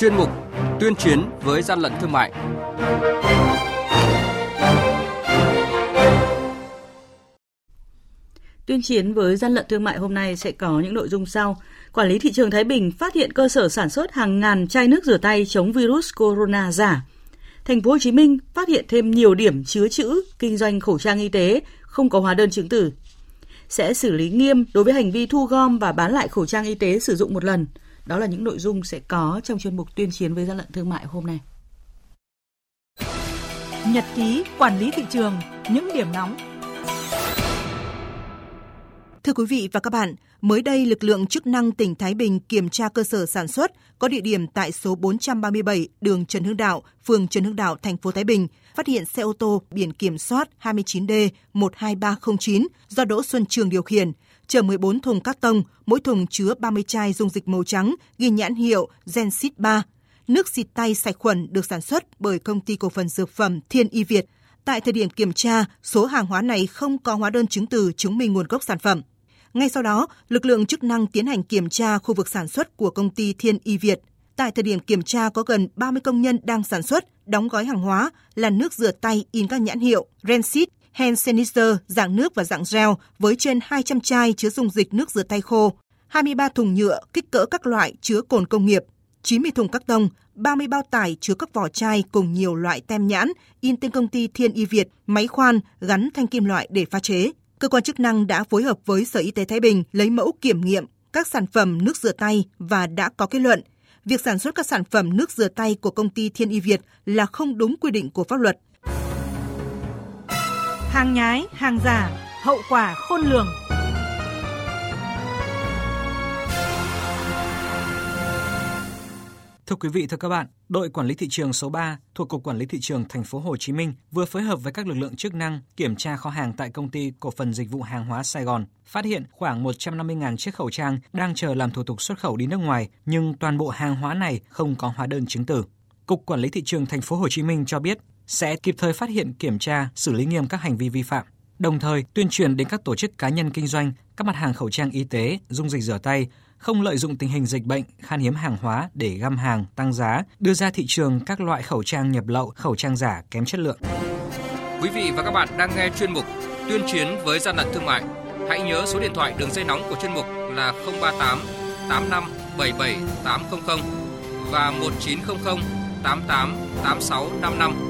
chuyên mục Tuyên chiến với gian lận thương mại. Tuyên chiến với gian lận thương mại hôm nay sẽ có những nội dung sau. Quản lý thị trường Thái Bình phát hiện cơ sở sản xuất hàng ngàn chai nước rửa tay chống virus corona giả. Thành phố Hồ Chí Minh phát hiện thêm nhiều điểm chứa chữ kinh doanh khẩu trang y tế không có hóa đơn chứng từ. Sẽ xử lý nghiêm đối với hành vi thu gom và bán lại khẩu trang y tế sử dụng một lần. Đó là những nội dung sẽ có trong chuyên mục tuyên chiến với gian lận thương mại hôm nay. Nhật ký quản lý thị trường, những điểm nóng Thưa quý vị và các bạn, mới đây lực lượng chức năng tỉnh Thái Bình kiểm tra cơ sở sản xuất có địa điểm tại số 437 đường Trần Hưng Đạo, phường Trần Hưng Đạo, thành phố Thái Bình, phát hiện xe ô tô biển kiểm soát 29D 12309 do Đỗ Xuân Trường điều khiển, chở 14 thùng các tông, mỗi thùng chứa 30 chai dung dịch màu trắng ghi nhãn hiệu Gensit 3. Nước xịt tay sạch khuẩn được sản xuất bởi công ty cổ phần dược phẩm Thiên Y Việt. Tại thời điểm kiểm tra, số hàng hóa này không có hóa đơn chứng từ chứng minh nguồn gốc sản phẩm. Ngay sau đó, lực lượng chức năng tiến hành kiểm tra khu vực sản xuất của công ty Thiên Y Việt. Tại thời điểm kiểm tra có gần 30 công nhân đang sản xuất, đóng gói hàng hóa là nước rửa tay in các nhãn hiệu Rensit, hand sanitizer dạng nước và dạng gel với trên 200 chai chứa dung dịch nước rửa tay khô, 23 thùng nhựa kích cỡ các loại chứa cồn công nghiệp, 90 thùng các tông, 30 bao tải chứa các vỏ chai cùng nhiều loại tem nhãn in tên công ty Thiên Y Việt, máy khoan gắn thanh kim loại để pha chế cơ quan chức năng đã phối hợp với Sở Y tế Thái Bình lấy mẫu kiểm nghiệm các sản phẩm nước rửa tay và đã có kết luận việc sản xuất các sản phẩm nước rửa tay của công ty Thiên Y Việt là không đúng quy định của pháp luật. Hàng nhái, hàng giả, hậu quả khôn lường. Thưa quý vị, thưa các bạn, đội quản lý thị trường số 3 thuộc Cục Quản lý thị trường thành phố Hồ Chí Minh vừa phối hợp với các lực lượng chức năng kiểm tra kho hàng tại công ty cổ phần dịch vụ hàng hóa Sài Gòn, phát hiện khoảng 150.000 chiếc khẩu trang đang chờ làm thủ tục xuất khẩu đi nước ngoài, nhưng toàn bộ hàng hóa này không có hóa đơn chứng từ. Cục Quản lý thị trường thành phố Hồ Chí Minh cho biết sẽ kịp thời phát hiện, kiểm tra, xử lý nghiêm các hành vi vi phạm đồng thời tuyên truyền đến các tổ chức cá nhân kinh doanh các mặt hàng khẩu trang y tế, dung dịch rửa tay, không lợi dụng tình hình dịch bệnh, khan hiếm hàng hóa để găm hàng, tăng giá, đưa ra thị trường các loại khẩu trang nhập lậu, khẩu trang giả kém chất lượng. Quý vị và các bạn đang nghe chuyên mục Tuyên chiến với gian lận thương mại. Hãy nhớ số điện thoại đường dây nóng của chuyên mục là 038 85 77 800 và 1900 88 86 55.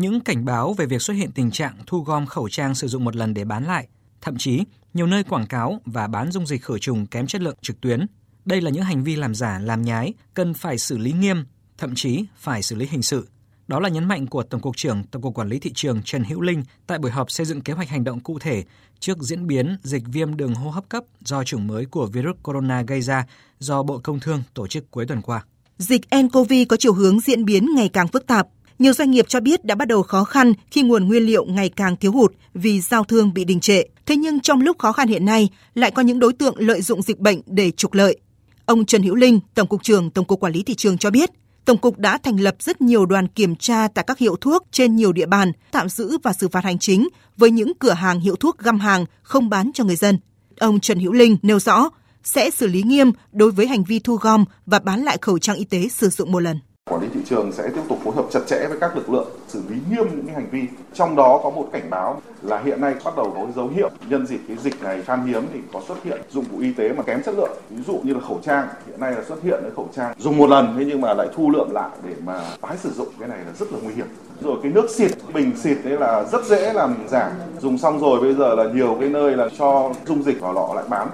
những cảnh báo về việc xuất hiện tình trạng thu gom khẩu trang sử dụng một lần để bán lại, thậm chí nhiều nơi quảng cáo và bán dung dịch khử trùng kém chất lượng trực tuyến đây là những hành vi làm giả, làm nhái, cần phải xử lý nghiêm, thậm chí phải xử lý hình sự. Đó là nhấn mạnh của Tổng cục trưởng Tổng cục Quản lý thị trường Trần Hữu Linh tại buổi họp xây dựng kế hoạch hành động cụ thể trước diễn biến dịch viêm đường hô hấp cấp do chủng mới của virus corona gây ra do Bộ Công Thương tổ chức cuối tuần qua. Dịch nCoV có chiều hướng diễn biến ngày càng phức tạp. Nhiều doanh nghiệp cho biết đã bắt đầu khó khăn khi nguồn nguyên liệu ngày càng thiếu hụt vì giao thương bị đình trệ. Thế nhưng trong lúc khó khăn hiện nay, lại có những đối tượng lợi dụng dịch bệnh để trục lợi. Ông Trần Hữu Linh, Tổng cục trưởng Tổng cục Quản lý thị trường cho biết, Tổng cục đã thành lập rất nhiều đoàn kiểm tra tại các hiệu thuốc trên nhiều địa bàn, tạm giữ và xử phạt hành chính với những cửa hàng hiệu thuốc găm hàng không bán cho người dân. Ông Trần Hữu Linh nêu rõ sẽ xử lý nghiêm đối với hành vi thu gom và bán lại khẩu trang y tế sử dụng một lần. Quản lý thị trường sẽ tiếp tục phối hợp chặt chẽ với các lực lượng xử lý nghiêm những hành vi. Trong đó có một cảnh báo là hiện nay bắt đầu có dấu hiệu nhân dịp cái dịch này khan hiếm thì có xuất hiện dụng cụ y tế mà kém chất lượng. Ví dụ như là khẩu trang, hiện nay là xuất hiện cái khẩu trang dùng một lần thế nhưng mà lại thu lượm lại để mà tái sử dụng cái này là rất là nguy hiểm. Rồi cái nước xịt, bình xịt đấy là rất dễ làm giả. Dùng xong rồi bây giờ là nhiều cái nơi là cho dung dịch vào lọ lại bán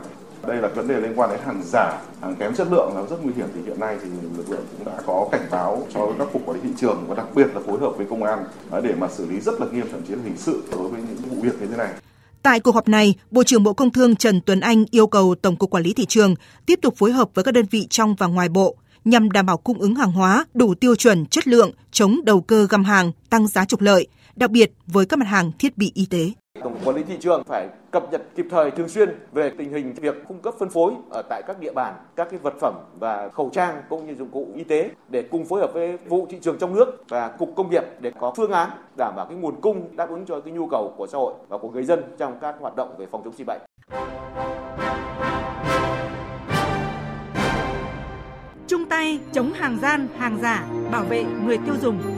đây là vấn đề liên quan đến hàng giả, hàng kém chất lượng là rất nguy hiểm thì hiện nay thì lực lượng cũng đã có cảnh báo cho các cục quản lý thị trường và đặc biệt là phối hợp với công an à, để mà xử lý rất là nghiêm thậm chí là hình sự đối với những vụ việc như thế này. Tại cuộc họp này, Bộ trưởng Bộ Công Thương Trần Tuấn Anh yêu cầu Tổng cục Quản lý thị trường tiếp tục phối hợp với các đơn vị trong và ngoài bộ nhằm đảm bảo cung ứng hàng hóa đủ tiêu chuẩn chất lượng, chống đầu cơ găm hàng, tăng giá trục lợi, đặc biệt với các mặt hàng thiết bị y tế. Tổng quản lý thị trường phải cập nhật kịp thời thường xuyên về tình hình việc cung cấp phân phối ở tại các địa bàn, các cái vật phẩm và khẩu trang cũng như dụng cụ y tế để cùng phối hợp với vụ thị trường trong nước và cục công nghiệp để có phương án đảm bảo cái nguồn cung đáp ứng cho cái nhu cầu của xã hội và của người dân trong các hoạt động về phòng chống dịch bệnh. Chung tay chống hàng gian, hàng giả, bảo vệ người tiêu dùng.